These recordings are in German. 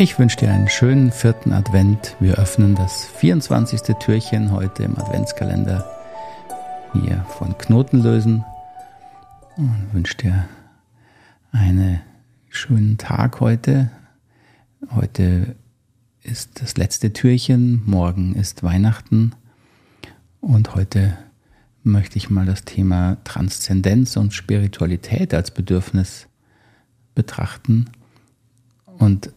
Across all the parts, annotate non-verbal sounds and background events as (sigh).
Ich wünsche dir einen schönen vierten Advent. Wir öffnen das 24. Türchen heute im Adventskalender hier von Knoten lösen und wünsche dir einen schönen Tag heute. Heute ist das letzte Türchen, morgen ist Weihnachten und heute möchte ich mal das Thema Transzendenz und Spiritualität als Bedürfnis betrachten. Und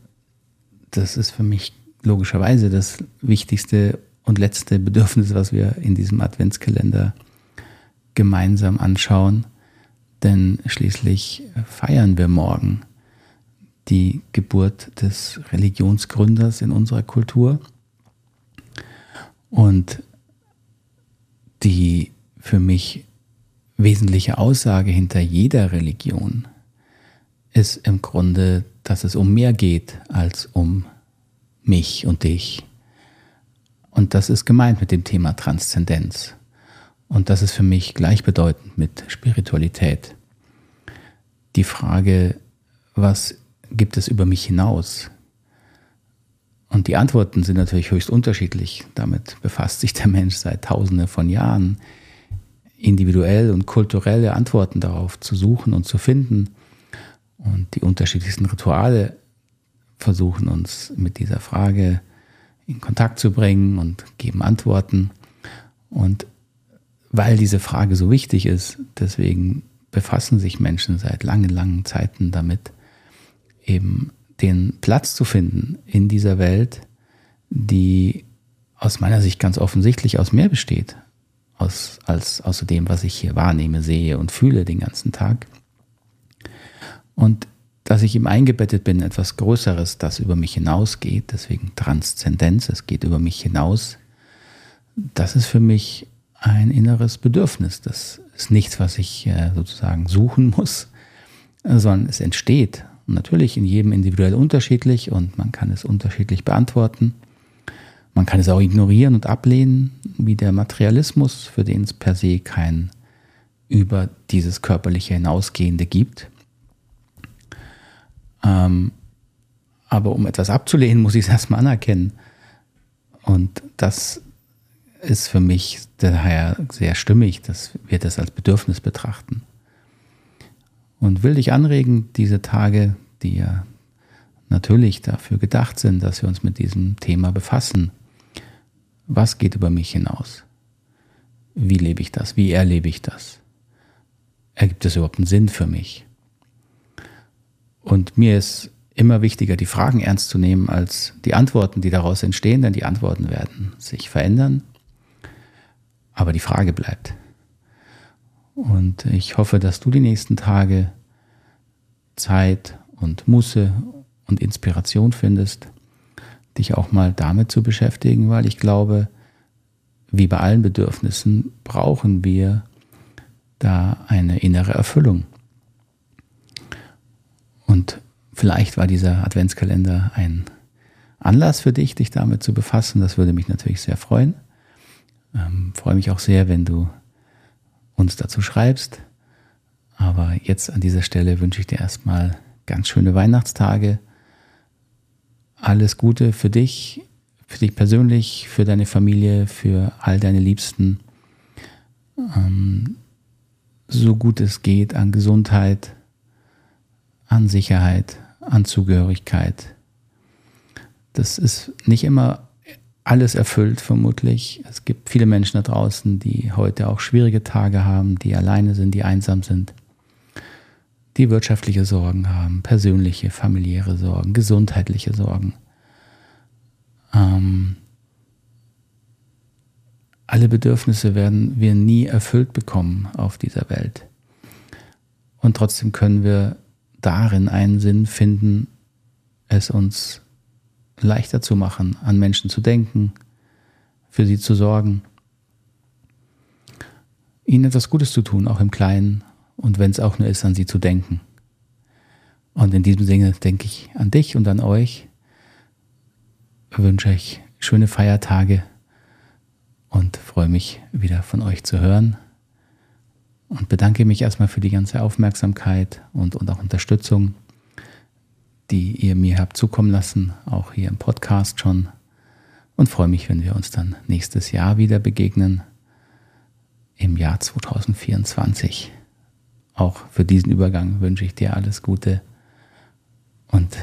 das ist für mich logischerweise das wichtigste und letzte Bedürfnis, was wir in diesem Adventskalender gemeinsam anschauen. Denn schließlich feiern wir morgen die Geburt des Religionsgründers in unserer Kultur. Und die für mich wesentliche Aussage hinter jeder Religion ist im Grunde, dass es um mehr geht als um mich und dich. Und das ist gemeint mit dem Thema Transzendenz. Und das ist für mich gleichbedeutend mit Spiritualität. Die Frage, was gibt es über mich hinaus? Und die Antworten sind natürlich höchst unterschiedlich. Damit befasst sich der Mensch seit Tausenden von Jahren, individuell und kulturelle Antworten darauf zu suchen und zu finden. Und die unterschiedlichsten Rituale versuchen uns mit dieser Frage in Kontakt zu bringen und geben Antworten. Und weil diese Frage so wichtig ist, deswegen befassen sich Menschen seit langen, langen Zeiten damit, eben den Platz zu finden in dieser Welt, die aus meiner Sicht ganz offensichtlich aus mehr besteht, aus, als außer dem, was ich hier wahrnehme, sehe und fühle den ganzen Tag. Und dass ich ihm eingebettet bin, etwas Größeres, das über mich hinausgeht, deswegen Transzendenz, es geht über mich hinaus, das ist für mich ein inneres Bedürfnis. Das ist nichts, was ich äh, sozusagen suchen muss, sondern es entsteht. Und natürlich in jedem individuell unterschiedlich und man kann es unterschiedlich beantworten. Man kann es auch ignorieren und ablehnen, wie der Materialismus, für den es per se kein über dieses körperliche hinausgehende gibt. Ähm, aber um etwas abzulehnen, muss ich es (laughs) erstmal anerkennen. Und das ist für mich daher sehr stimmig, dass wir das als Bedürfnis betrachten. Und will dich anregen, diese Tage, die ja natürlich dafür gedacht sind, dass wir uns mit diesem Thema befassen. Was geht über mich hinaus? Wie lebe ich das? Wie erlebe ich das? Ergibt es überhaupt einen Sinn für mich? Und mir ist immer wichtiger, die Fragen ernst zu nehmen, als die Antworten, die daraus entstehen, denn die Antworten werden sich verändern. Aber die Frage bleibt. Und ich hoffe, dass du die nächsten Tage Zeit und Musse und Inspiration findest, dich auch mal damit zu beschäftigen, weil ich glaube, wie bei allen Bedürfnissen brauchen wir da eine innere Erfüllung. Und vielleicht war dieser Adventskalender ein Anlass für dich, dich damit zu befassen. Das würde mich natürlich sehr freuen. Ähm, freue mich auch sehr, wenn du uns dazu schreibst. Aber jetzt an dieser Stelle wünsche ich dir erstmal ganz schöne Weihnachtstage. Alles Gute für dich, für dich persönlich, für deine Familie, für all deine Liebsten. Ähm, so gut es geht an Gesundheit, an Sicherheit, an Zugehörigkeit. Das ist nicht immer alles erfüllt, vermutlich. Es gibt viele Menschen da draußen, die heute auch schwierige Tage haben, die alleine sind, die einsam sind, die wirtschaftliche Sorgen haben, persönliche, familiäre Sorgen, gesundheitliche Sorgen. Ähm, alle Bedürfnisse werden wir nie erfüllt bekommen auf dieser Welt. Und trotzdem können wir darin einen Sinn finden, es uns leichter zu machen, an Menschen zu denken, für sie zu sorgen, ihnen etwas Gutes zu tun, auch im Kleinen und wenn es auch nur ist, an sie zu denken. Und in diesem Sinne denke ich an dich und an euch, wünsche ich schöne Feiertage und freue mich wieder von euch zu hören und bedanke mich erstmal für die ganze Aufmerksamkeit und, und auch Unterstützung, die ihr mir habt zukommen lassen, auch hier im Podcast schon. Und freue mich, wenn wir uns dann nächstes Jahr wieder begegnen, im Jahr 2024. Auch für diesen Übergang wünsche ich dir alles Gute und